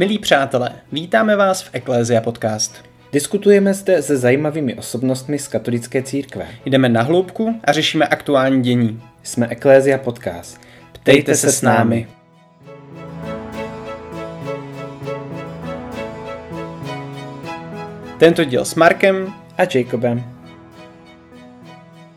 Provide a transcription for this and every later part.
Milí přátelé, vítáme vás v Eklézia Podcast. Diskutujeme zde se zajímavými osobnostmi z katolické církve. Jdeme na hloubku a řešíme aktuální dění. Jsme Eklézia Podcast. Ptejte se s námi. Tento díl s Markem A Jacobem.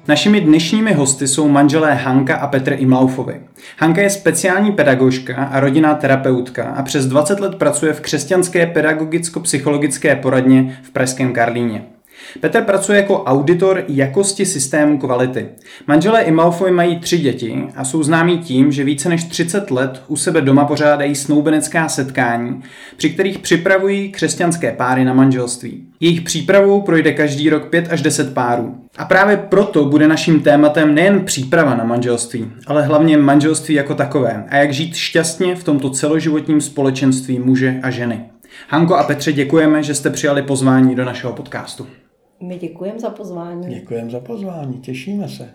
Našimi dnešními hosty jsou manželé Hanka a Petr Imlaufovi. Hanka je speciální pedagožka a rodinná terapeutka a přes 20 let pracuje v křesťanské pedagogicko-psychologické poradně v Pražském Karlíně. Petr pracuje jako auditor jakosti systému kvality. Manželé Imlaufovi mají tři děti a jsou známí tím, že více než 30 let u sebe doma pořádají snoubenecká setkání, při kterých připravují křesťanské páry na manželství. Jejich přípravou projde každý rok 5 až 10 párů. A právě proto bude naším tématem nejen příprava na manželství, ale hlavně manželství jako takové a jak žít šťastně v tomto celoživotním společenství muže a ženy. Hanko a Petře, děkujeme, že jste přijali pozvání do našeho podcastu. My děkujeme za pozvání. Děkujeme za pozvání, těšíme se.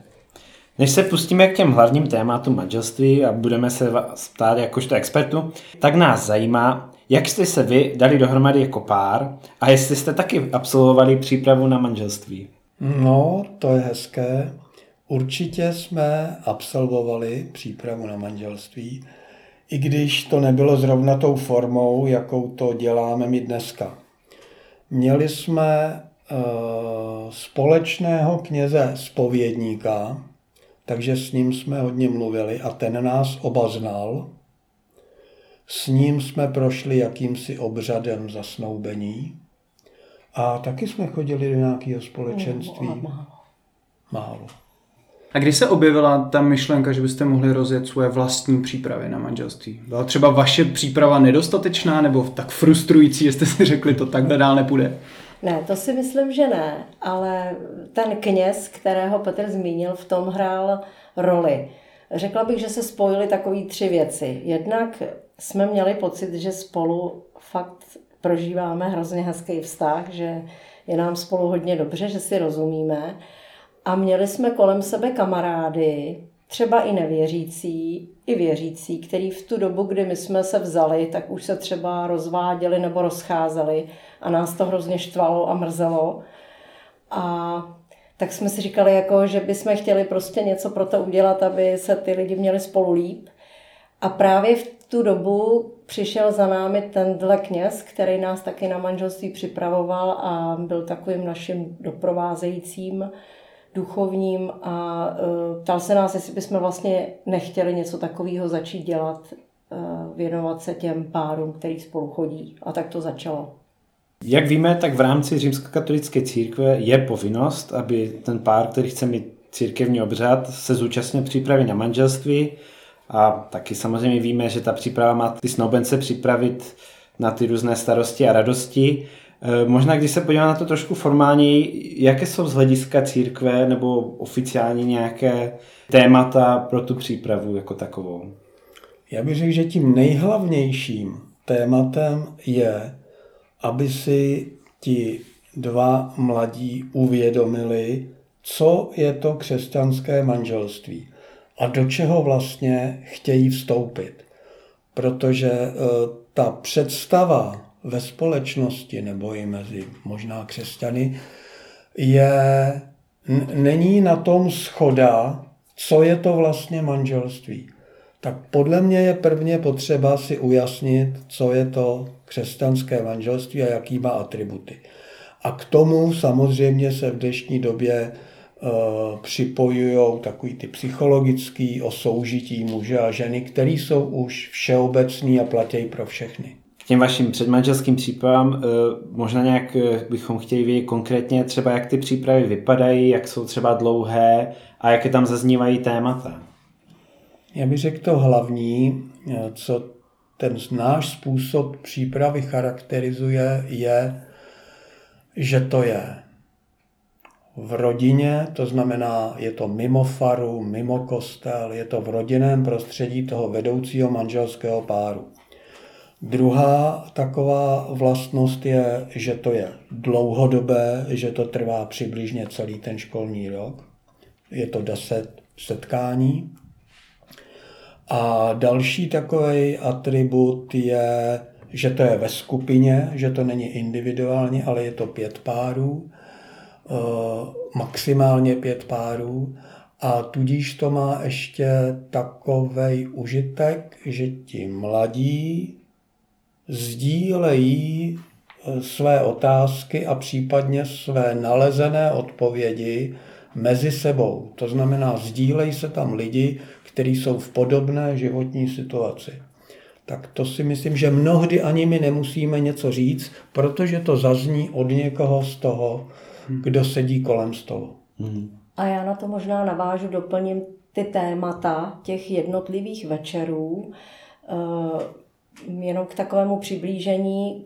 Než se pustíme k těm hlavním tématům manželství a budeme se vás ptát jakožto expertu, tak nás zajímá, jak jste se vy dali dohromady jako pár a jestli jste taky absolvovali přípravu na manželství. No, to je hezké. Určitě jsme absolvovali přípravu na manželství, i když to nebylo zrovna tou formou, jakou to děláme my dneska. Měli jsme společného kněze spovědníka, takže s ním jsme hodně mluvili a ten nás oba znal. S ním jsme prošli jakýmsi obřadem zasnoubení a taky jsme chodili do nějakého společenství. Málo. Málo. A kdy se objevila ta myšlenka, že byste mohli rozjet svoje vlastní přípravy na manželství? Byla třeba vaše příprava nedostatečná nebo tak frustrující, že jste si řekli, to takhle dál nepůjde? Ne, to si myslím, že ne, ale ten kněz, kterého Petr zmínil, v tom hrál roli. Řekla bych, že se spojily takové tři věci. Jednak jsme měli pocit, že spolu fakt prožíváme hrozně hezký vztah, že je nám spolu hodně dobře, že si rozumíme. A měli jsme kolem sebe kamarády, třeba i nevěřící, i věřící, který v tu dobu, kdy my jsme se vzali, tak už se třeba rozváděli nebo rozcházeli a nás to hrozně štvalo a mrzelo. A tak jsme si říkali, jako, že bychom chtěli prostě něco pro to udělat, aby se ty lidi měli spolu líp. A právě v tu dobu přišel za námi tenhle kněz, který nás taky na manželství připravoval a byl takovým naším doprovázejícím duchovním a uh, ptal se nás, jestli bychom vlastně nechtěli něco takového začít dělat, uh, věnovat se těm párům, který spolu chodí. A tak to začalo. Jak víme, tak v rámci římskokatolické církve je povinnost, aby ten pár, který chce mít církevní obřad, se zúčastnil přípravy na manželství a taky samozřejmě víme, že ta příprava má ty snoubence připravit na ty různé starosti a radosti. E, možná, když se podíváme na to trošku formálně, jaké jsou z hlediska církve nebo oficiálně nějaké témata pro tu přípravu jako takovou? Já bych řekl, že tím nejhlavnějším tématem je, aby si ti dva mladí uvědomili, co je to křesťanské manželství a do čeho vlastně chtějí vstoupit. Protože e, ta představa ve společnosti nebo i mezi možná křesťany je, není na tom schoda, co je to vlastně manželství. Tak podle mě je prvně potřeba si ujasnit, co je to křesťanské manželství a jaký má atributy. A k tomu samozřejmě se v dnešní době uh, připojují takový ty psychologický o soužití muže a ženy, které jsou už všeobecný a platí pro všechny. Těm vašim předmanželským přípravám uh, možná nějak bychom chtěli vědět konkrétně třeba, jak ty přípravy vypadají, jak jsou třeba dlouhé a jaké tam zaznívají témata. Já bych řekl to hlavní, co ten náš způsob přípravy charakterizuje, je, že to je v rodině, to znamená, je to mimo faru, mimo kostel, je to v rodinném prostředí toho vedoucího manželského páru. Druhá taková vlastnost je, že to je dlouhodobé, že to trvá přibližně celý ten školní rok. Je to deset setkání. A další takový atribut je, že to je ve skupině, že to není individuálně, ale je to pět párů, eh, maximálně pět párů. A tudíž to má ještě takový užitek, že ti mladí sdílejí eh, své otázky a případně své nalezené odpovědi mezi sebou. To znamená, sdílejí se tam lidi, kteří jsou v podobné životní situaci. Tak to si myslím, že mnohdy ani my nemusíme něco říct, protože to zazní od někoho z toho, kdo sedí kolem stolu. A já na to možná navážu, doplním ty témata těch jednotlivých večerů, eh, jenom k takovému přiblížení.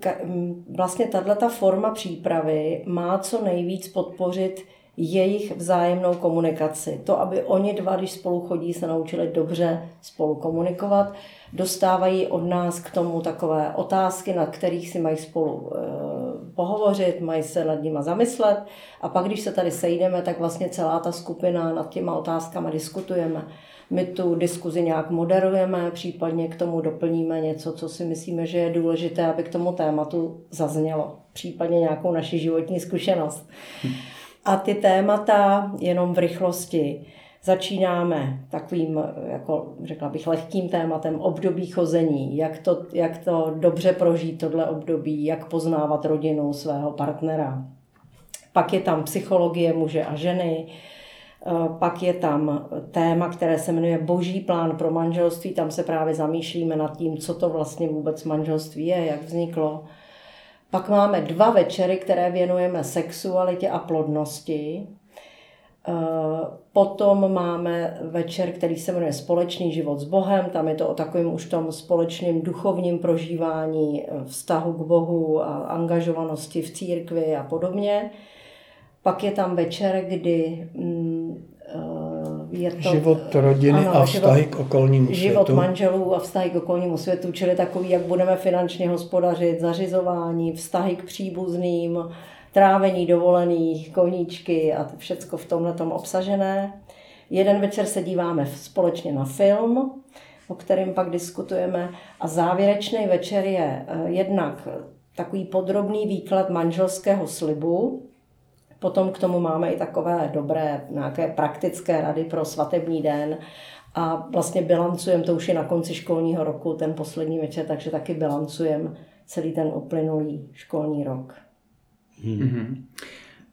Vlastně tato forma přípravy má co nejvíc podpořit jejich vzájemnou komunikaci. To, aby oni dva, když spolu chodí, se naučili dobře spolu komunikovat, dostávají od nás k tomu takové otázky, na kterých si mají spolu e, pohovořit, mají se nad nimi zamyslet a pak, když se tady sejdeme, tak vlastně celá ta skupina nad těma otázkama diskutujeme. My tu diskuzi nějak moderujeme, případně k tomu doplníme něco, co si myslíme, že je důležité, aby k tomu tématu zaznělo. Případně nějakou naši životní zkušenost. A ty témata jenom v rychlosti. Začínáme takovým, jako řekla bych, lehkým tématem období chození, jak to, jak to dobře prožít tohle období, jak poznávat rodinu svého partnera. Pak je tam psychologie muže a ženy, pak je tam téma, které se jmenuje Boží plán pro manželství. Tam se právě zamýšlíme nad tím, co to vlastně vůbec manželství je, jak vzniklo. Pak máme dva večery, které věnujeme sexualitě a plodnosti. Eh, potom máme večer, který se jmenuje Společný život s Bohem. Tam je to o takovém už tom společném duchovním prožívání eh, vztahu k Bohu a angažovanosti v církvi a podobně. Pak je tam večer, kdy mm, eh, je to, život rodiny ano, a vztahy život, k okolnímu světu. Život manželů a vztahy k okolnímu světu, čili takový, jak budeme finančně hospodařit, zařizování, vztahy k příbuzným, trávení dovolených, koníčky a všecko v tomhle tom obsažené. Jeden večer se díváme společně na film, o kterém pak diskutujeme. A závěrečný večer je eh, jednak takový podrobný výklad manželského slibu, Potom k tomu máme i takové dobré nějaké praktické rady pro svatební den a vlastně bilancujeme, to už je na konci školního roku, ten poslední večer, takže taky bilancujeme celý ten uplynulý školní rok. Hmm. Mm-hmm.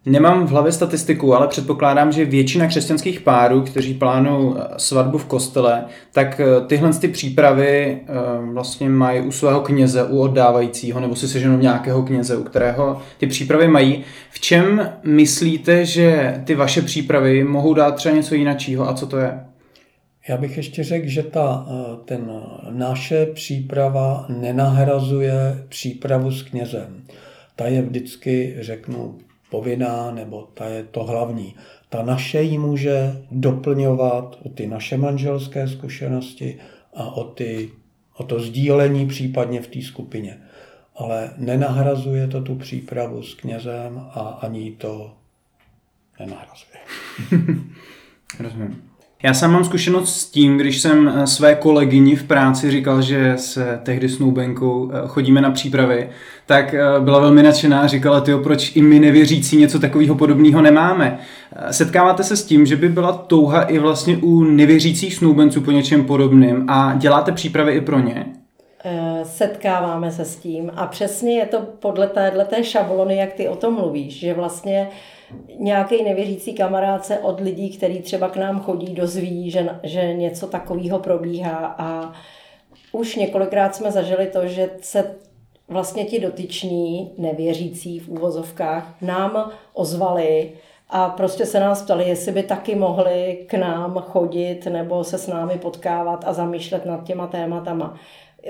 Nemám v hlavě statistiku, ale předpokládám, že většina křesťanských párů, kteří plánují eh, svatbu v kostele, tak eh, tyhle ty přípravy eh, vlastně mají u svého kněze, u oddávajícího, nebo si seženou nějakého kněze, u kterého ty přípravy mají. V čem myslíte, že ty vaše přípravy mohou dát třeba něco jiného a co to je? Já bych ještě řekl, že ta, ten naše příprava nenahrazuje přípravu s knězem. Ta je vždycky, řeknu, povinná, nebo ta je to hlavní. Ta naše ji může doplňovat o ty naše manželské zkušenosti a o, ty, o to sdílení případně v té skupině. Ale nenahrazuje to tu přípravu s knězem a ani to nenahrazuje. Rozumím. Já sám mám zkušenost s tím, když jsem eh, své kolegyni v práci říkal, že se tehdy s Noubenkou eh, chodíme na přípravy, tak eh, byla velmi nadšená a říkala, tyjo, proč i my nevěřící něco takového podobného nemáme. Setkáváte se s tím, že by byla touha i vlastně u nevěřících snoubenců po něčem podobným a děláte přípravy i pro ně? Setkáváme se s tím a přesně je to podle téhle šablony, jak ty o tom mluvíš, že vlastně nějaký nevěřící kamarád se od lidí, který třeba k nám chodí, dozví, že, že něco takového probíhá a už několikrát jsme zažili to, že se vlastně ti dotyční nevěřící v úvozovkách nám ozvali a prostě se nás ptali, jestli by taky mohli k nám chodit nebo se s námi potkávat a zamýšlet nad těma tématama.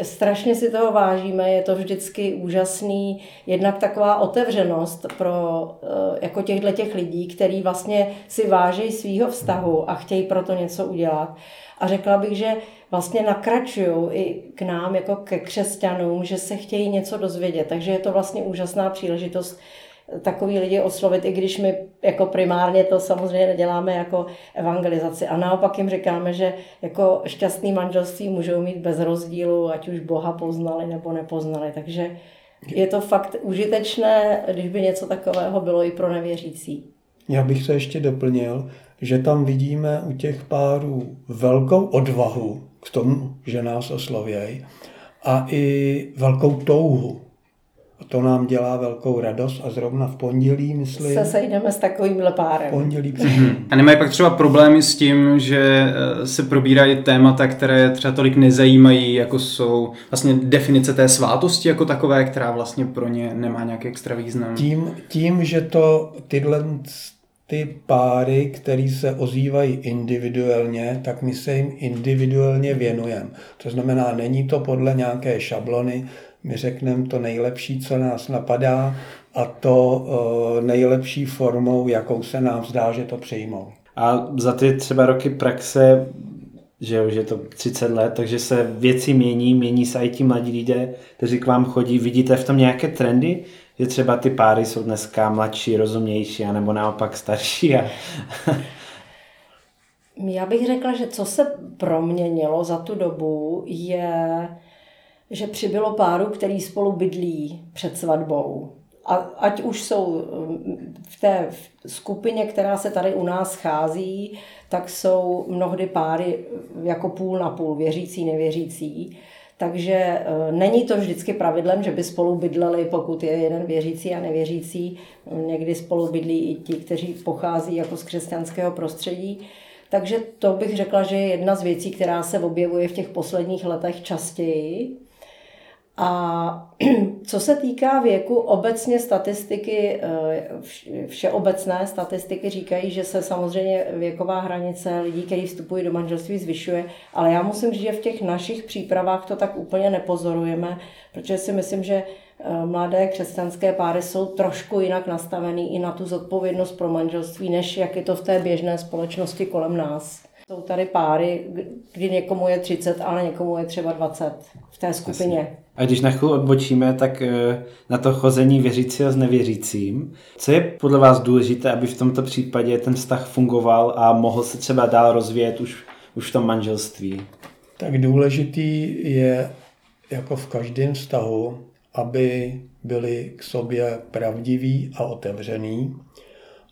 Strašně si toho vážíme, je to vždycky úžasný, jednak taková otevřenost pro eh, jako těchto těch lidí, který vlastně si vážejí svýho vztahu a chtějí pro to něco udělat. A řekla bych, že vlastně nakračují i k nám jako ke křesťanům, že se chtějí něco dozvědět. Takže je to vlastně úžasná příležitost takový lidi oslovit, i když my jako primárně to samozřejmě neděláme jako evangelizaci. A naopak jim říkáme, že jako šťastný manželství můžou mít bez rozdílu, ať už Boha poznali nebo nepoznali. Takže je to fakt užitečné, když by něco takového bylo i pro nevěřící. Já bych se ještě doplnil, že tam vidíme u těch párů velkou odvahu k tomu, že nás oslovějí a i velkou touhu a to nám dělá velkou radost a zrovna v pondělí, myslím... Se sejdeme s takovým párem. Pondělí mm-hmm. A nemají pak třeba problémy s tím, že eh, se probírají témata, které třeba tolik nezajímají, jako jsou vlastně definice té svátosti jako takové, která vlastně pro ně nemá nějaký extra význam. Tím, tím že to tyhle ty páry, které se ozývají individuálně, tak my se jim individuálně věnujeme. To znamená, není to podle nějaké šablony, my řekneme to nejlepší, co nás napadá a to uh, nejlepší formou, jakou se nám zdá, že to přijmou. A za ty třeba roky praxe, že už je to 30 let, takže se věci mění, mění se i ti mladí lidé, kteří k vám chodí. Vidíte v tom nějaké trendy? Že třeba ty páry jsou dneska mladší, rozumnější, anebo naopak starší? A... Já bych řekla, že co se proměnilo za tu dobu, je že přibylo páru, který spolu bydlí před svatbou. A ať už jsou um, v té skupině, která se tady u nás schází, tak jsou mnohdy páry jako půl na půl, věřící, nevěřící. Takže uh, není to vždycky pravidlem, že by spolu bydleli, pokud je jeden věřící a nevěřící. Někdy spolu bydlí i ti, kteří pochází jako z křesťanského prostředí. Takže to bych řekla, že je jedna z věcí, která se objevuje v těch posledních letech častěji. A co se týká věku, obecně statistiky, eh, všeobecné statistiky říkají, že se samozřejmě věková hranice lidí, kteří vstupují do manželství, zvyšuje, ale já musím říct, že v těch našich přípravách to tak úplně nepozorujeme, protože si myslím, že eh, mladé křesťanské páry jsou trošku jinak nastavený i na tu zodpovědnost pro manželství, než jak je to v té běžné společnosti kolem nás. Jsou tady páry, kdy někomu je 30, ale někomu je třeba 20 v té skupině. Jasně. A když na chvíli odbočíme, tak eh, na to chození věřícího s nevěřícím. Co je podle vás důležité, aby v tomto případě ten vztah fungoval a mohl se třeba dál rozvíjet už, už v tom manželství? Tak důležitý je, jako v každém vztahu, aby byli k sobě pravdiví a otevřený.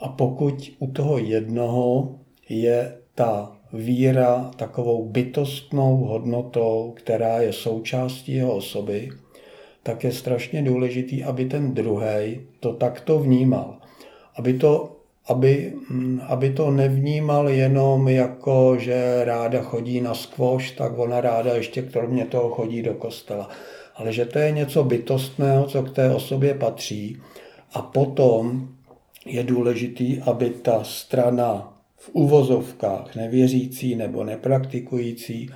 A pokud u toho jednoho je ta víra takovou bytostnou hodnotou, která je součástí jeho osoby, tak je strašně důležitý, aby ten druhý to takto vnímal. Aby to, aby, mm, aby to nevnímal jenom jako, že ráda chodí na skvoš, tak ona ráda ještě kromě toho chodí do kostela. Ale že to je něco bytostného, co k té osobě patří. A potom je důležitý, aby ta strana uvozovkách nevěřící nebo nepraktikující,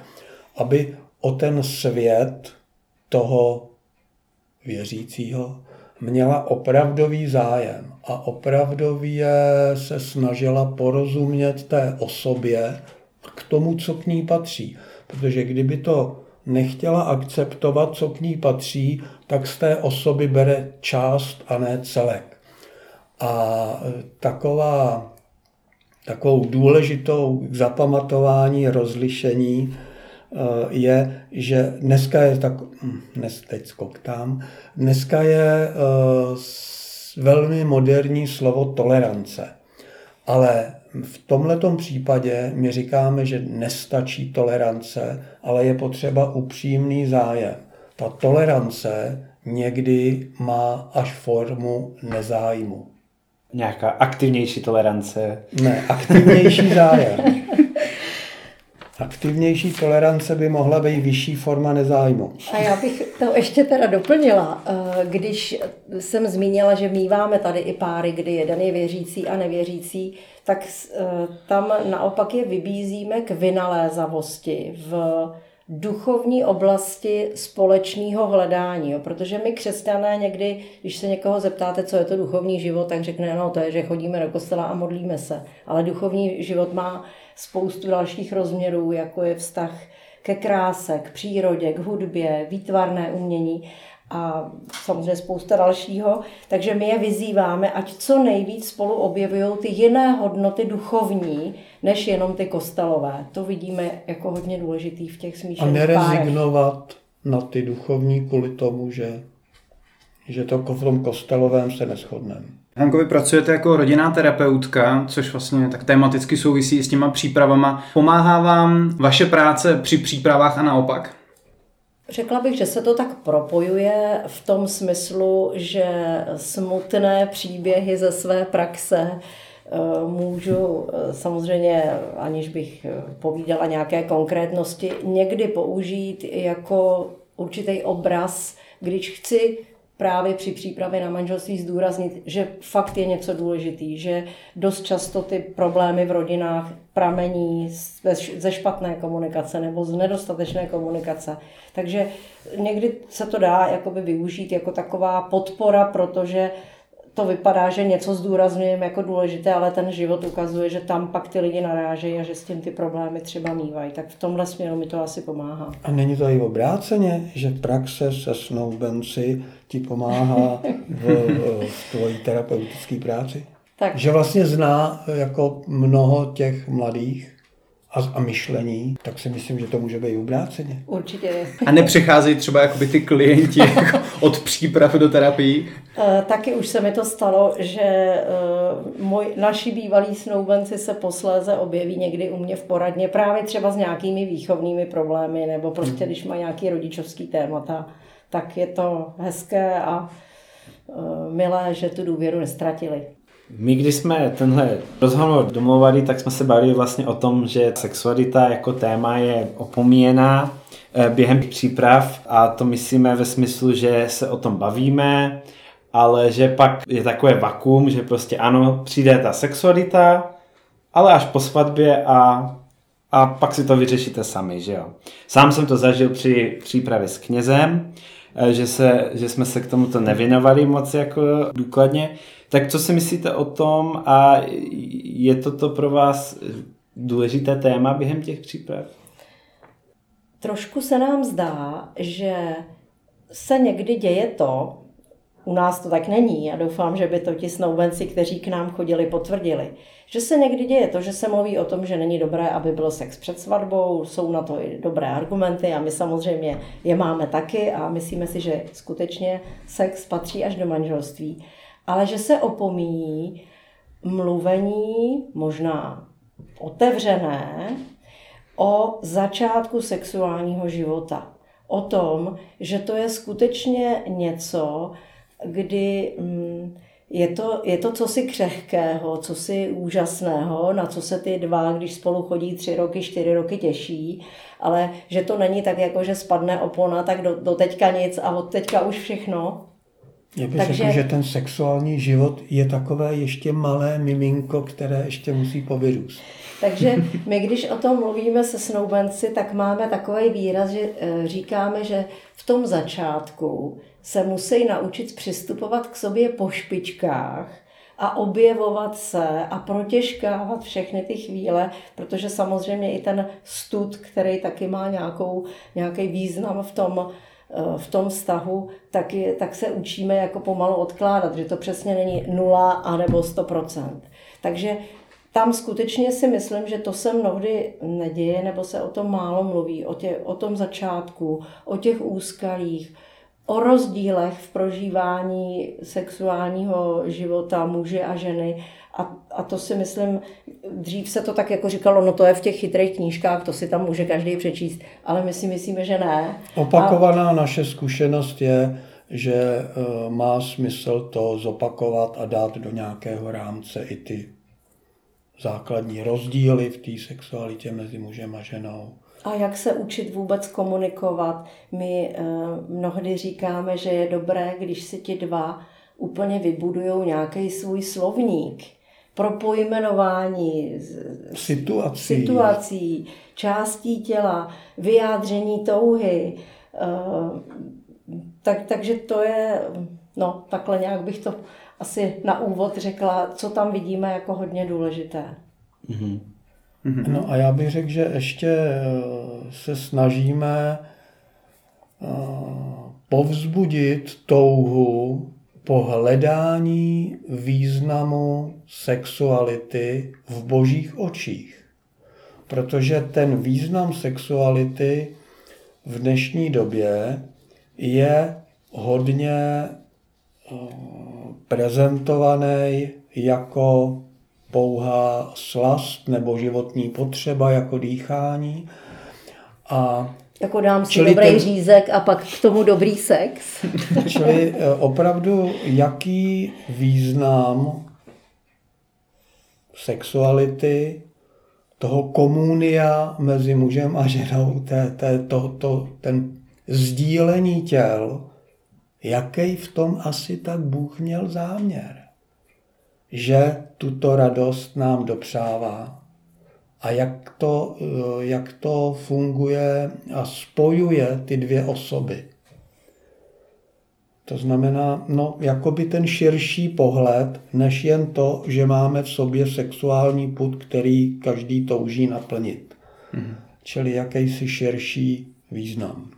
aby o ten svět toho věřícího měla opravdový zájem a opravdově se snažila porozumět té osobě k tomu, co k ní patří. Protože kdyby to nechtěla akceptovat, co k ní patří, tak z té osoby bere část a ne celek. A taková takovou důležitou k zapamatování, rozlišení eh, je, že dneska je tak, hm, dnes teď skoktám, dneska je uh, velmi moderní slovo tolerance. Ale v tomto případě my říkáme, že nestačí tolerance, ale je potřeba upřímný zájem. Ta tolerance někdy má až formu nezájmu nějaká aktivnější tolerance. Ne, aktivnější zájem. Aktivnější tolerance by mohla být vyšší forma nezájmu. A já bych to ještě teda doplnila. Eh, když jsem zmínila, že míváme tady i páry, kdy jeden je věřící a nevěřící, tak eh, tam naopak je vybízíme k vynalézavosti v duchovní oblasti společného hledání. Jo? Protože my křesťané někdy, když se někoho zeptáte, co je to duchovní život, tak řekne, no to je, že chodíme do kostela a modlíme se. Ale duchovní život má spoustu dalších rozměrů, jako je vztah ke kráse, k přírodě, k hudbě, výtvarné umění. A samozřejmě spousta dalšího. Takže my je vyzýváme, ať co nejvíc spolu objevují ty jiné hodnoty duchovní, než jenom ty kostelové. To vidíme jako hodně důležitý v těch A smíšených nerezignovat párech. na ty duchovní kvůli tomu, že, že to v tom kostelovém se neschodneme. Hanko, vy pracujete jako rodinná terapeutka, což vlastně tak tematicky souvisí s těma přípravama. Pomáhá vám vaše práce při přípravách a naopak? Řekla bych, že se to tak propojuje v tom smyslu, že smutné příběhy ze své praxe eh, můžu eh, samozřejmě, aniž bych eh, povídala nějaké konkrétnosti, někdy použít jako určitý obraz, když chci právě při přípravě na manželství zdůraznit, že fakt je něco důležitý, že dost často ty problémy v rodinách pramení ze špatné komunikace nebo z nedostatečné komunikace. Takže někdy se to dá jakoby využít jako taková podpora, protože to vypadá, že něco zdůrazňujeme jako důležité, ale ten život ukazuje, že tam pak ty lidi narážejí a že s tím ty problémy třeba mývají. Tak v tomhle směru mi to asi pomáhá. A není to i obráceně, že praxe se snoubenci ti pomáhá v, v tvojí terapeutické práci? Tak. Že vlastně zná jako mnoho těch mladých a, a myšlení, tak si myslím, že to může být obráceně. Určitě. A nepřicházejí třeba jakoby ty klienti jako od příprav do terapii? E, taky už se mi to stalo, že e, můj, naši bývalí snoubenci se posléze objeví někdy u mě v poradně právě třeba s nějakými výchovnými problémy nebo prostě když má nějaký rodičovský témata, tak je to hezké a e, milé, že tu důvěru nestratili. My, když jsme tenhle rozhovor domluvali, tak jsme se bavili vlastně o tom, že sexualita jako téma je opomíjená během příprav a to myslíme ve smyslu, že se o tom bavíme, ale že pak je takové vakuum, že prostě ano, přijde ta sexualita, ale až po svatbě a, a pak si to vyřešíte sami, že jo. Sám jsem to zažil při přípravě s knězem, že, se, že jsme se k tomuto nevěnovali moc jako důkladně. Tak co si myslíte o tom a je toto pro vás důležité téma během těch příprav? Trošku se nám zdá, že se někdy děje to, u nás to tak není a doufám, že by to ti snoubenci, kteří k nám chodili, potvrdili, že se někdy děje to, že se mluví o tom, že není dobré, aby byl sex před svatbou, jsou na to i dobré argumenty a my samozřejmě je máme taky a myslíme si, že skutečně sex patří až do manželství, ale že se opomíjí mluvení, možná otevřené, o začátku sexuálního života. O tom, že to je skutečně něco, kdy mm, je to, je to cosi křehkého, cosi úžasného, na co se ty dva, když spolu chodí tři roky, čtyři roky těší, ale že to není tak, jako že spadne opona, tak do, do teďka nic a od teďka už všechno. Já bych Takže... řekl, že ten sexuální život je takové ještě malé miminko, které ještě musí povyrůst. Takže my, když o tom mluvíme se snoubenci, tak máme takový výraz, že eh, říkáme, že v tom začátku se musí naučit přistupovat k sobě po špičkách a objevovat se a protěžkávat všechny ty chvíle, protože samozřejmě i ten stud, který taky má nějakou, nějaký význam v tom, v tom vztahu, tak, je, tak se učíme jako pomalu odkládat, že to přesně není nula anebo 100%. Takže tam skutečně si myslím, že to se mnohdy neděje, nebo se o tom málo mluví, o, tě, o tom začátku, o těch úskalích, o rozdílech v prožívání sexuálního života muže a ženy. A, a to si myslím, dřív se to tak jako říkalo, no to je v těch chytrých knížkách, to si tam může každý přečíst, ale my si myslíme, že ne. Opakovaná a... naše zkušenost je, že e, má smysl to zopakovat a dát do nějakého rámce i ty základní rozdíly v té sexualitě mezi mužem a ženou. A jak se učit vůbec komunikovat? My eh, mnohdy říkáme, že je dobré, když si ti dva úplně vybudují nějaký svůj slovník pro pojmenování situací. situací, částí těla, vyjádření touhy. Eh, tak, takže to je, no takhle nějak bych to asi na úvod řekla, co tam vidíme jako hodně důležité. Mm-hmm. No a já bych řekl, že ještě eh, se snažíme eh, povzbudit touhu po hledání významu sexuality v božích očích. Protože ten význam sexuality v dnešní době je hodně eh, prezentovaný jako pouhá slast nebo životní potřeba, jako dýchání. A jako dám si dobrý ten, řízek a pak k tomu dobrý sex. Čili eh, opravdu, jaký význam sexuality, toho komunia mezi mužem a ženou, té, té, to, to, ten sdílení těl, jaký v tom asi tak Bůh měl záměr. Že tuto radost nám dopřává a jak to, eh, jak to funguje a spojuje ty dvě osoby. To znamená, no, jakoby ten širší pohled, než jen to, že máme v sobě sexuální put, který každý touží naplnit. Mm-hmm. Čili jakýsi širší význam.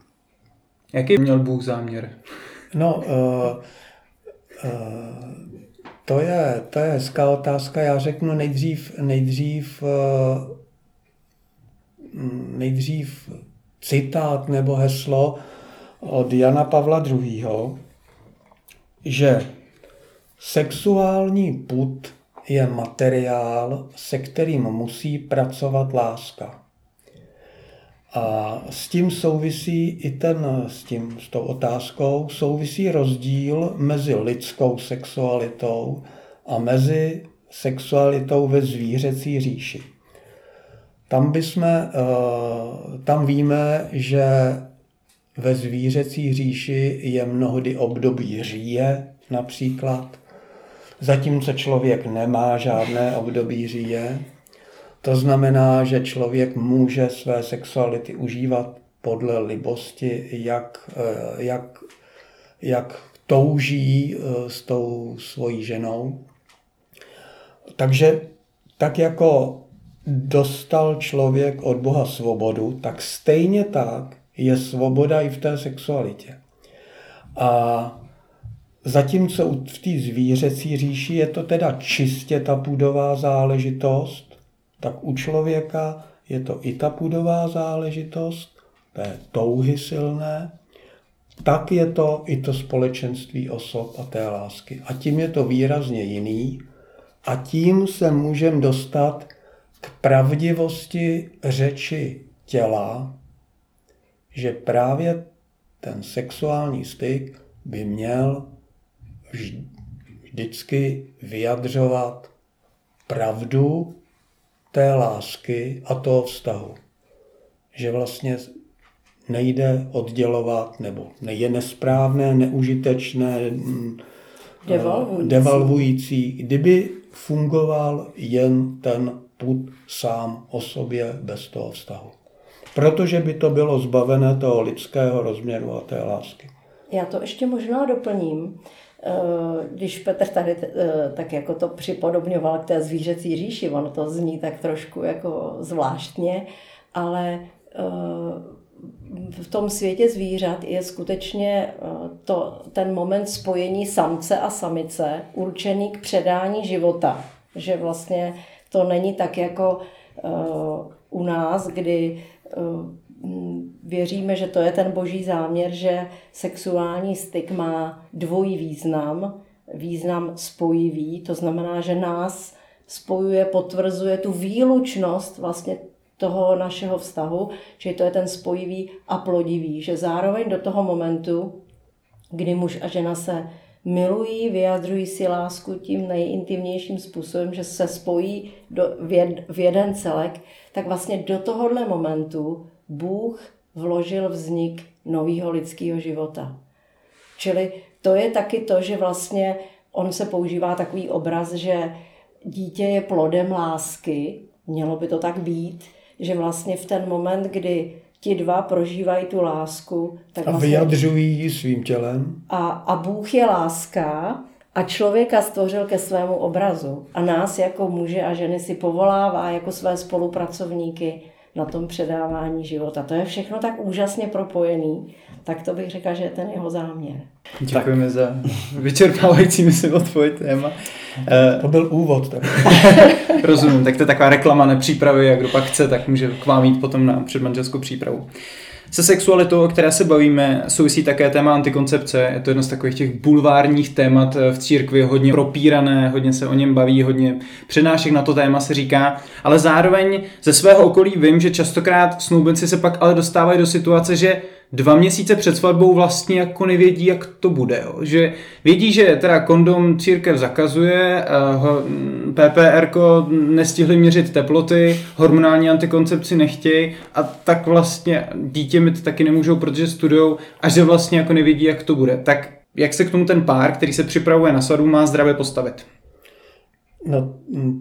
Jaký měl Bůh záměr? No, uh, uh, to je, to je hezká otázka. Já řeknu nejdřív, nejdřív, uh, nejdřív citát nebo heslo od Jana Pavla II., že sexuální put je materiál, se kterým musí pracovat láska. A s tím souvisí i ten, s, tím, s tou otázkou, souvisí rozdíl mezi lidskou sexualitou a mezi sexualitou ve zvířecí říši. Tam, bychom, eh, tam víme, že ve zvířecí říši je mnohdy období říje například, zatímco člověk nemá žádné období říje, to znamená, že člověk může své sexuality užívat podle libosti, jak, eh, jak, jak touží eh, s tou svojí ženou. Takže tak jako dostal člověk od Boha svobodu, tak stejně tak je svoboda i v té sexualitě. A zatímco v té zvířecí říši je to teda čistě ta půdová záležitost, tak u člověka je to i ta pudová záležitost, té touhy silné, tak je to i to společenství osob a té lásky. A tím je to výrazně jiný a tím se můžeme dostat k pravdivosti řeči těla, že právě ten sexuální styk by měl vždycky vyjadřovat pravdu té lásky a toho vztahu. Že vlastně nejde oddělovat, nebo je nesprávné, neužitečné, mm, devalvující. devalvující, kdyby fungoval jen ten put sám o sobě bez toho vztahu. Protože by to bylo zbavené toho lidského rozměru a té lásky. Já to ještě možná doplním. Eh, když Petr tady eh, tak jako to připodobňoval k té zvířecí říši, ono to zní tak trošku jako zvláštně, ale eh, v tom světě zvířat je skutečně to, ten moment spojení samce a samice určený k předání života. Že vlastně to není tak jako u nás, kdy věříme, že to je ten boží záměr, že sexuální styk má dvojí význam. Význam spojivý, to znamená, že nás spojuje, potvrzuje tu výlučnost vlastně toho našeho vztahu, že to je ten spojivý a plodivý, že zároveň do toho momentu, kdy muž a žena se milují, vyjadřují si lásku tím nejintimnějším způsobem, že se spojí do, v, jed, v jeden celek, tak vlastně do tohohle momentu Bůh vložil vznik nového lidského života. Čili to je taky to, že vlastně on se používá takový obraz, že dítě je plodem lásky, mělo by to tak být, že vlastně v ten moment, kdy ti dva prožívají tu lásku, tak a vlastně... vyjadřují ji svým tělem. A, a Bůh je láska a člověka stvořil ke svému obrazu. A nás jako muže a ženy si povolává jako své spolupracovníky na tom předávání života. To je všechno tak úžasně propojený, tak to bych řekla, že je ten jeho záměr. Děkujeme za vyčerpávající, myslím, odpověď téma. To byl úvod. Tak. Rozumím, tak to je taková reklama nepřípravy a kdo pak chce, tak může k vám jít potom na předmanželskou přípravu. Se sexualitou, o které se bavíme, souvisí také téma antikoncepce. Je to jedno z takových těch bulvárních témat v církvi, hodně propírané, hodně se o něm baví, hodně přednášek na to téma se říká. Ale zároveň ze svého okolí vím, že častokrát snoubenci se pak ale dostávají do situace, že dva měsíce před svatbou vlastně jako nevědí, jak to bude. Jo. Že vědí, že teda kondom církev zakazuje, PPR nestihli měřit teploty, hormonální antikoncepci nechtějí a tak vlastně dítě mít taky nemůžou, protože studujou a že vlastně jako nevědí, jak to bude. Tak jak se k tomu ten pár, který se připravuje na svatbu, má zdravě postavit? No,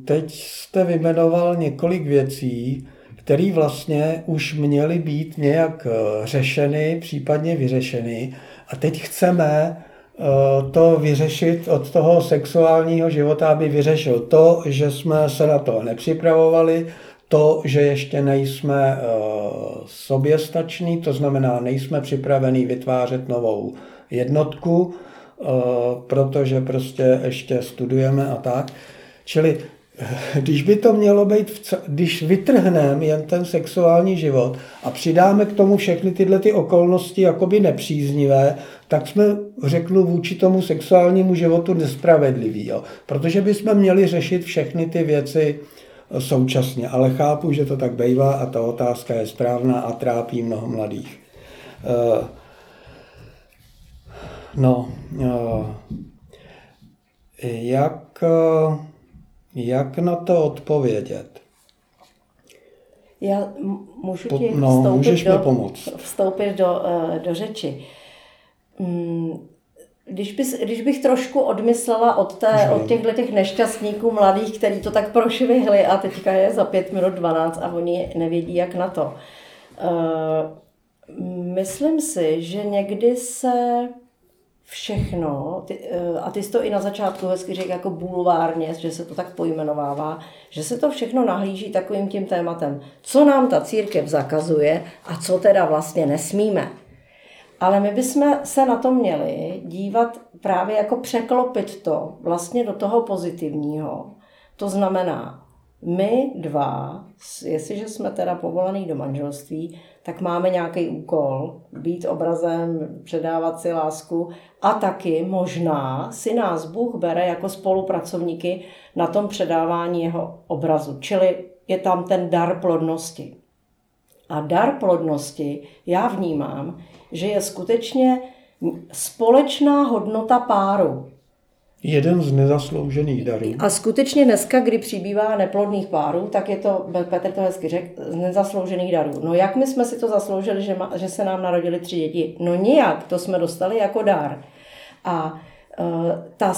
teď jste vymenoval několik věcí, které vlastně už měly být nějak eh, řešeny, případně vyřešeny. A teď chceme eh, to vyřešit od toho sexuálního života, aby vyřešil to, že jsme se na to nepřipravovali, to, že ještě nejsme eh, soběstační, to znamená, nejsme připraveni vytvářet novou jednotku, protože prostě ještě studujeme a tak. Čili když by to mělo být, když vytrhneme jen ten sexuální život a přidáme k tomu všechny tyhle ty okolnosti jakoby nepříznivé, tak jsme, řeknu, vůči tomu sexuálnímu životu nespravedliví. Jo? Protože bychom měli řešit všechny ty věci současně. Ale chápu, že to tak bývá a ta otázka je správná a trápí mnoho mladých. Eh, no, eh, jak eh, jak na to odpovědět? Já můžu ti no, vstoupit, do, pomoct. vstoupit do, eh, do řeči. Mm, když, bys, když bych trošku odmyslela od, té, od těchto těch nešťastníků mladých, kteří to tak prošvihli a teďka je za pět minut 12 a oni nevědí, jak na to. Uh, myslím si, že někdy se všechno, ty, eh, a ty jsi to i na začátku hezky řekl jako bulvárně, že se to tak pojmenovává, že se to všechno nahlíží takovým tím tématem, co nám ta církev zakazuje a co teda vlastně nesmíme. Ale my bychom se na to měli dívat právě jako překlopit to vlastně do toho pozitivního. To znamená, my dva, jestliže jsme teda povolaný do manželství, tak máme nějaký úkol, být obrazem, předávat si lásku a taky možná si nás Bůh bere jako spolupracovníky na tom předávání jeho obrazu. Čili je tam ten dar plodnosti. A dar plodnosti já vnímám, že je skutečně společná hodnota páru. Jeden z nezasloužených darů. A skutečně dneska, kdy přibývá neplodných párů, tak je to, Petr to hezky řekl, z nezasloužených darů. No jak my jsme si to zasloužili, že, ma, že se nám narodili tři děti? No nijak, to jsme dostali jako dar. A uh, ta,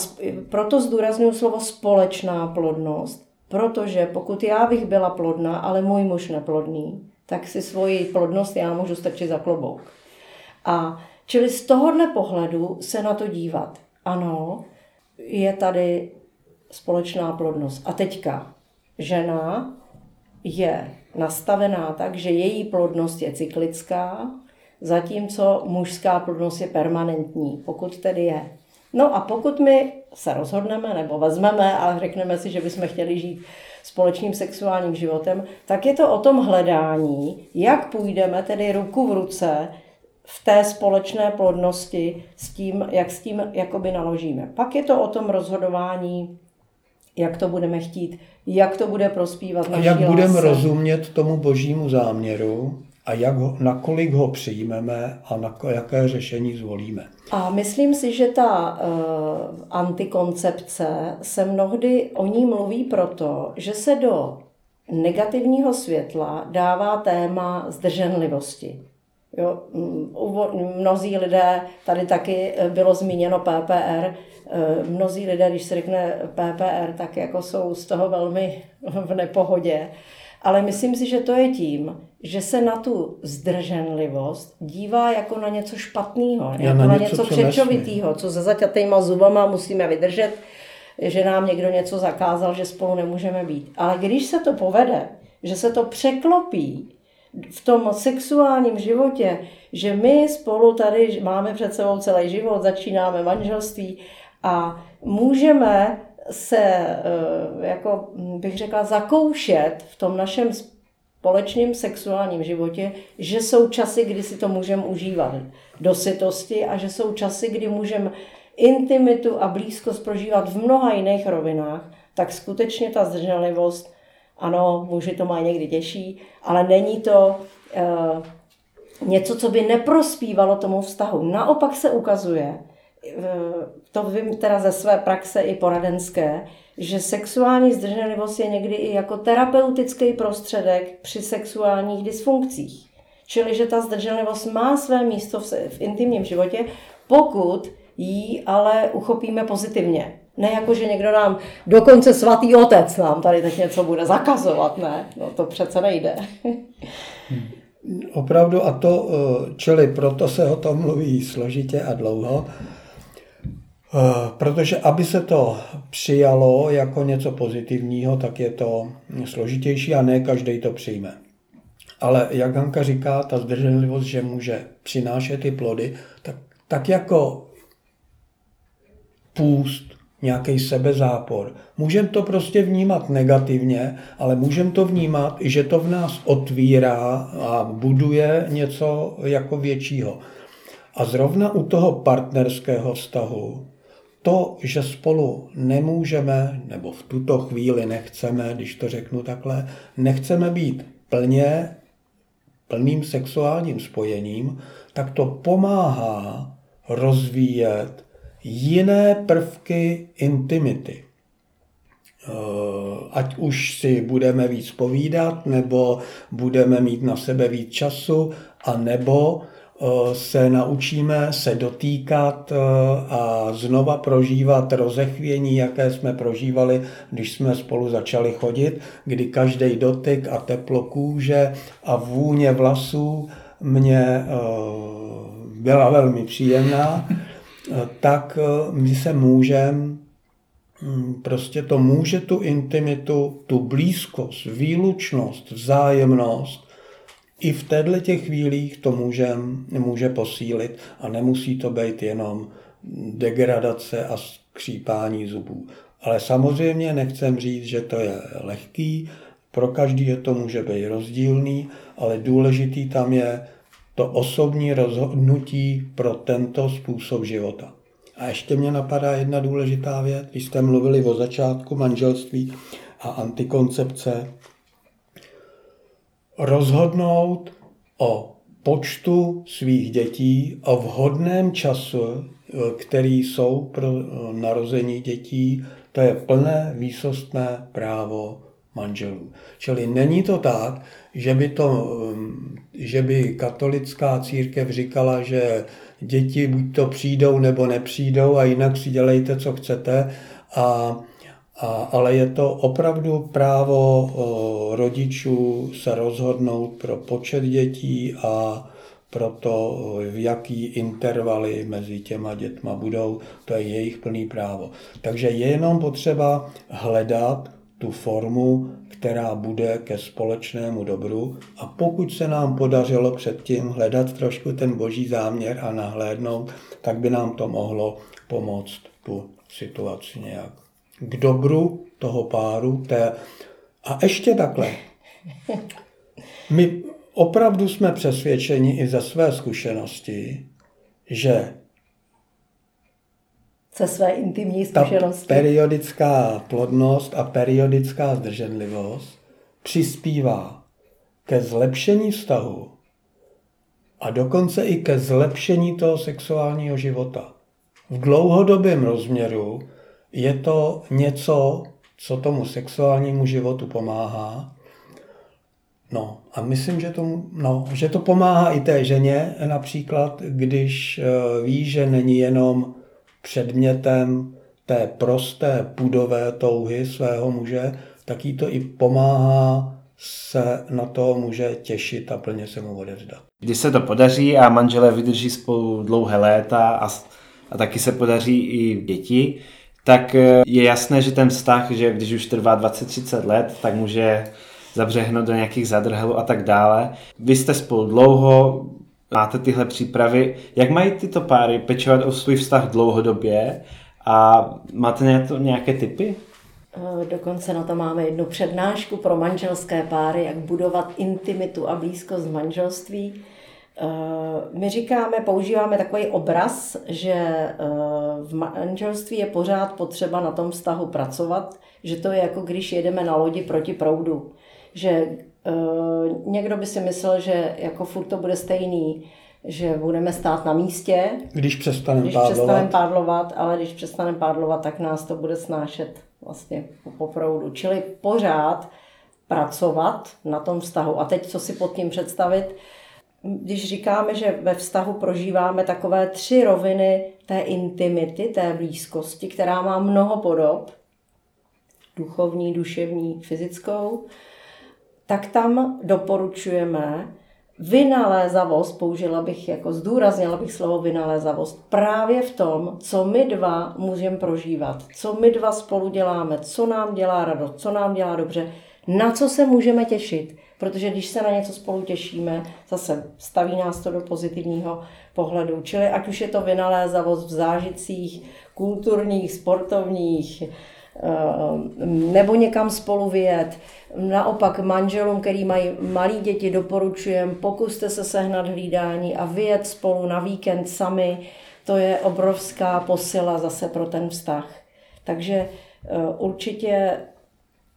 proto zdůraznuju slovo společná plodnost, protože pokud já bych byla plodná, ale můj muž neplodný, tak si svoji plodnost já můžu strčit za klobouk. A čili z tohohle pohledu se na to dívat. Ano, je tady společná plodnost. A teďka žena je nastavená tak, že její plodnost je cyklická, zatímco mužská plodnost je permanentní, pokud tedy je. No a pokud my se rozhodneme nebo vezmeme a řekneme si, že bychom chtěli žít společným sexuálním životem, tak je to o tom hledání, jak půjdeme tedy ruku v ruce v té společné plodnosti s tím, jak s tím jakoby naložíme. Pak je to o tom rozhodování, jak to budeme chtít, jak to bude prospívat naší Jak budeme rozumět tomu božímu záměru a jak ho, nakolik ho přijmeme a na jaké řešení zvolíme. A myslím si, že ta uh, antikoncepce se mnohdy o ní mluví proto, že se do negativního světla dává téma zdrženlivosti. Jo, mnozí lidé, tady taky eh, bylo zmíněno PPR, eh, mnozí lidé, když se řekne PPR, tak jako jsou z toho velmi v nepohodě. Ale myslím si, že to je tím, že se na tu zdrženlivost dívá jako na něco špatného, jako na, na něco, něco křečovitého, co za zaťatýma zubama musíme vydržet, že nám někdo něco zakázal, že spolu nemůžeme být. Ale když se to povede, že se to překlopí v tom sexuálním životě, že my spolu tady máme před sebou celý život, začínáme manželství a můžeme se, eh, jako bych řekla, zakoušet v tom našem společném sexuálním životě, že jsou časy, kdy si to můžeme užívat do sytosti a že jsou časy, kdy můžeme intimitu a blízkost prožívat v mnoha jiných rovinách, tak skutečně ta zdrženlivost, ano, muži to mají někdy těžší, ale není to uh, něco, co by neprospívalo tomu vztahu. Naopak se ukazuje, uh, to vím teda ze své praxe i poradenské, že sexuální zdrženlivost je někdy i jako terapeutický prostředek při sexuálních dysfunkcích. Čili, že ta zdrženlivost má své místo v, v intimním životě, pokud ji ale uchopíme pozitivně. Ne jako, že někdo nám, dokonce svatý otec nám tady teď něco bude zakazovat, ne, no to přece nejde. Opravdu a to, eh, čili proto se o tom mluví složitě a dlouho, eh, protože aby se to přijalo jako něco pozitivního, tak je to složitější a ne každý to přijme. Ale jak Hanka říká, ta zdrženlivost, že může přinášet ty plody, tak, tak jako půst, nějaký sebezápor. Můžeme to prostě vnímat negativně, ale můžeme to vnímat, že to v nás otvírá a buduje něco jako většího. A zrovna u toho partnerského vztahu, to, že spolu nemůžeme, nebo v tuto chvíli nechceme, když to řeknu takhle, nechceme být plně plným sexuálním spojením, tak to pomáhá rozvíjet jiné prvky intimity. Eh, ať už si budeme víc povídat, nebo budeme mít na sebe víc času, a nebo eh, se naučíme se dotýkat eh, a znova prožívat rozechvění, jaké jsme prožívali, když jsme spolu začali chodit, kdy každý dotyk a teplo kůže a vůně vlasů mě byla velmi příjemná tak eh, my se můžeme, hm, prostě to může tu intimitu, tu blízkost, výlučnost, vzájemnost, i v této těch chvílích to můžem, může posílit a nemusí to být jenom degradace a skřípání zubů. Ale samozřejmě nechcem říct, že to je lehký, pro každý je to může být rozdílný, ale důležitý tam je to osobní rozhodnutí pro tento způsob života. A ještě mě napadá jedna důležitá věc, když jste mluvili o začátku manželství a antikoncepce. Rozhodnout o počtu svých dětí, o vhodném času, který jsou pro narození dětí, to je plné výsostné právo manželů. Čili není to tak, že by, to, um, že by katolická církev říkala, že děti buď to přijdou nebo nepřijdou a jinak si dělejte, co chcete. A, a, ale je to opravdu právo rodičů se rozhodnout pro počet dětí a pro to, v jaký intervaly mezi těma dětma budou, to je jejich plný právo. Takže je jenom potřeba hledat tu formu, která bude ke společnému dobru a pokud se nám podařilo předtím hledat trošku ten boží záměr a nahlédnout, tak by nám to mohlo pomoct tu situaci nějak k dobru toho páru. Té... A ještě takhle. My opravdu jsme přesvědčeni i ze své zkušenosti, že ze své intimní zkušenosti. Ta periodická plodnost a periodická zdrženlivost přispívá ke zlepšení vztahu a dokonce i ke zlepšení toho sexuálního života. V dlouhodobém rozměru je to něco, co tomu sexuálnímu životu pomáhá. No a myslím, že, tomu, no, že to pomáhá i té ženě, například, když eh, ví, že není jenom předmětem té prosté pudové touhy svého muže, tak jí to i pomáhá se na to může těšit a plně se mu odevzdat. Když se to podaří a manželé vydrží spolu dlouhé léta a, a taky se podaří i děti, tak eh, je jasné, že ten vztah, že když už trvá 20-30 let, tak může zabřehnout do nějakých zadrhelů a tak dále. Vy jste spolu dlouho, máte tyhle přípravy. Jak mají tyto páry pečovat o svůj vztah dlouhodobě a máte nějaké typy? Eh, dokonce na to máme jednu přednášku pro manželské páry, jak budovat intimitu a blízkost manželství. Eh, my říkáme, používáme takový obraz, že eh, v manželství je pořád potřeba na tom vztahu pracovat, že to je jako když jedeme na lodi proti proudu. Že někdo by si myslel, že jako furt to bude stejný, že budeme stát na místě. Když přestaneme když pádlovat. přestaneme pádlovat, ale když přestaneme pádlovat, tak nás to bude snášet vlastně po proudu. Čili pořád pracovat na tom vztahu. A teď co si pod tím představit? Když říkáme, že ve vztahu prožíváme takové tři roviny té intimity, té blízkosti, která má mnoho podob, duchovní, duševní, fyzickou, tak tam doporučujeme vynalézavost, použila bych jako, zdůraznila bych slovo vynalézavost, právě v tom, co my dva můžeme prožívat, co my dva spolu děláme, co nám dělá radost, co nám dělá dobře, na co se můžeme těšit. Protože když se na něco spolu těšíme, zase staví nás to do pozitivního pohledu. Čili ať už je to vynalézavost v zážitcích kulturních, sportovních, nebo někam spolu vyjet, Naopak manželům, který mají malí děti, doporučujem, pokuste se sehnat hlídání a vyjet spolu na víkend sami. To je obrovská posila zase pro ten vztah. Takže e, určitě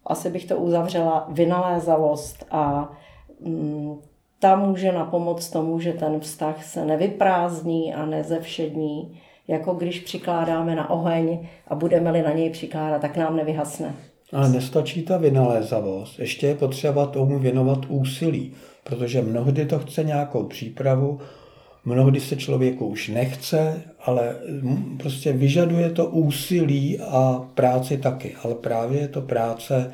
asi bych to uzavřela vynalézavost a mm, ta může na pomoc tomu, že ten vztah se nevyprázdní a nezevšední, jako když přikládáme na oheň a budeme-li na něj přikládat, tak nám nevyhasne. Ale nestačí ta vynalézavost, ještě je potřeba tomu věnovat úsilí, protože mnohdy to chce nějakou přípravu, mnohdy se člověku už nechce, ale prostě vyžaduje to úsilí a práci taky, ale právě je to práce,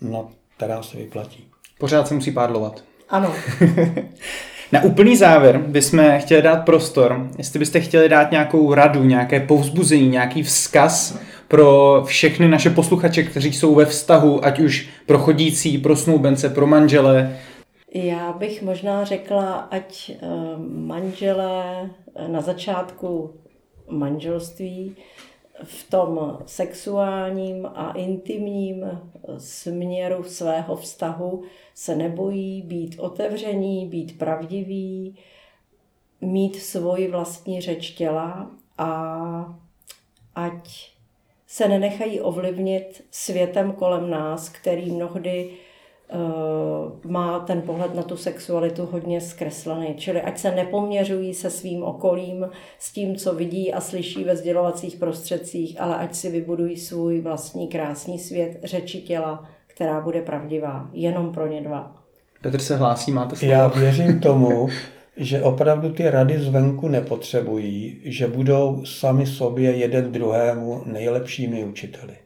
no, která se vyplatí. Pořád se musí pádlovat. Ano. Na úplný závěr bychom chtěli dát prostor, jestli byste chtěli dát nějakou radu, nějaké povzbuzení, nějaký vzkaz pro všechny naše posluchače, kteří jsou ve vztahu, ať už pro chodící, pro snoubence, pro manžele. Já bych možná řekla, ať eh, manželé na začátku manželství v tom sexuálním a intimním směru svého vztahu se nebojí být otevření, být pravdiví, mít svoji vlastní řeč těla a ať se nenechají ovlivnit světem kolem nás, který mnohdy uh, má ten pohled na tu sexualitu hodně zkreslený. Čili ať se nepoměřují se svým okolím, s tím, co vidí a slyší ve sdělovacích prostředcích, ale ať si vybudují svůj vlastní krásný svět řeči těla, která bude pravdivá, jenom pro ně dva. Petr se hlásí, máte slovo. Já věřím tomu, že opravdu ty rady zvenku nepotřebují, že budou sami sobě jeden druhému nejlepšími učiteli.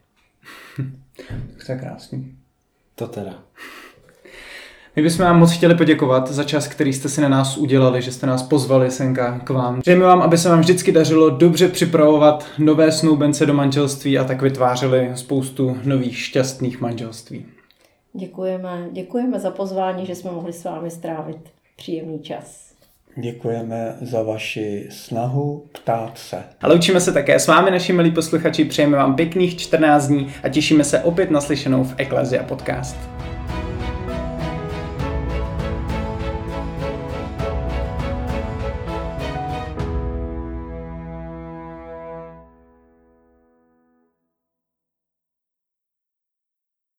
to je krásný. To teda. My bychom vám moc chtěli poděkovat za čas, který jste si na nás udělali, že jste nás pozvali senka k vám. Přejeme vám, aby se vám vždycky dařilo dobře připravovat nové snoubence do manželství a tak vytvářeli spoustu nových šťastných manželství. Děkujeme, děkujeme za pozvání, že jsme mohli s vámi strávit příjemný čas. Děkujeme za vaši snahu ptát se. A loučíme se také s vámi, naši milí posluchači, přejeme vám pěkných 14 dní a těšíme se opět naslyšenou v Eklezia podcast.